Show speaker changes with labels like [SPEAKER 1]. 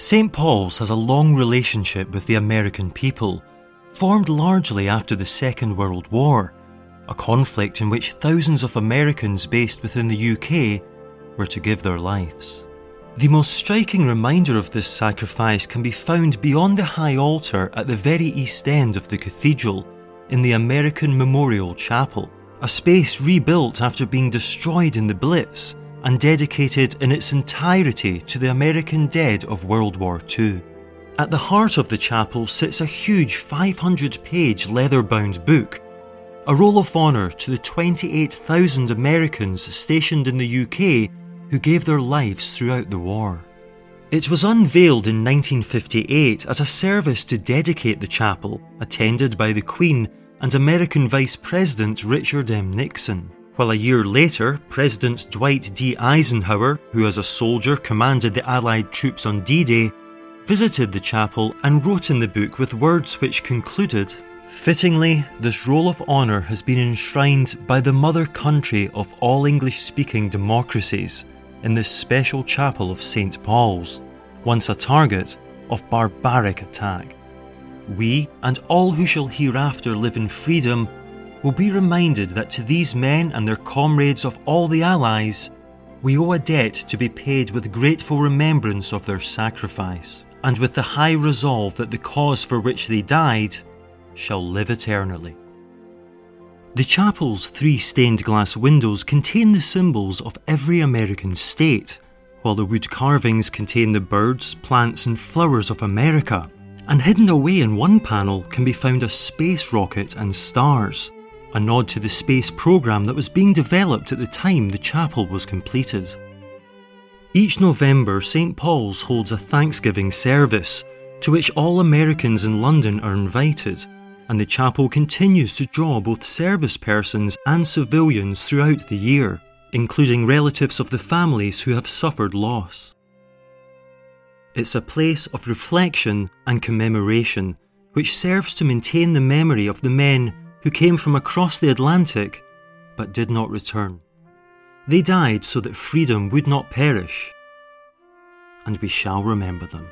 [SPEAKER 1] St. Paul's has a long relationship with the American people, formed largely after the Second World War, a conflict in which thousands of Americans based within the UK were to give their lives. The most striking reminder of this sacrifice can be found beyond the high altar at the very east end of the cathedral in the American Memorial Chapel, a space rebuilt after being destroyed in the Blitz and dedicated in its entirety to the American dead of World War II. At the heart of the chapel sits a huge 500 page leather bound book, a roll of honour to the 28,000 Americans stationed in the UK who gave their lives throughout the war. It was unveiled in 1958 as a service to dedicate the chapel, attended by the Queen and American Vice President Richard M. Nixon. While a year later, President Dwight D. Eisenhower, who as a soldier commanded the Allied troops on D Day, visited the chapel and wrote in the book with words which concluded Fittingly, this roll of honour has been enshrined by the mother country of all English speaking democracies in this special chapel of St. Paul's, once a target of barbaric attack. We and all who shall hereafter live in freedom will be reminded that to these men and their comrades of all the Allies, we owe a debt to be paid with grateful remembrance of their sacrifice, and with the high resolve that the cause for which they died shall live eternally. The chapel's three stained glass windows contain the symbols of every American state, while the wood carvings contain the birds, plants, and flowers of America. And hidden away in one panel can be found a space rocket and stars, a nod to the space program that was being developed at the time the chapel was completed. Each November, St. Paul's holds a Thanksgiving service to which all Americans in London are invited, and the chapel continues to draw both service persons and civilians throughout the year, including relatives of the families who have suffered loss. It's a place of reflection and commemoration which serves to maintain the memory of the men who came from across the Atlantic but did not return. They died so that freedom would not perish, and we shall remember them.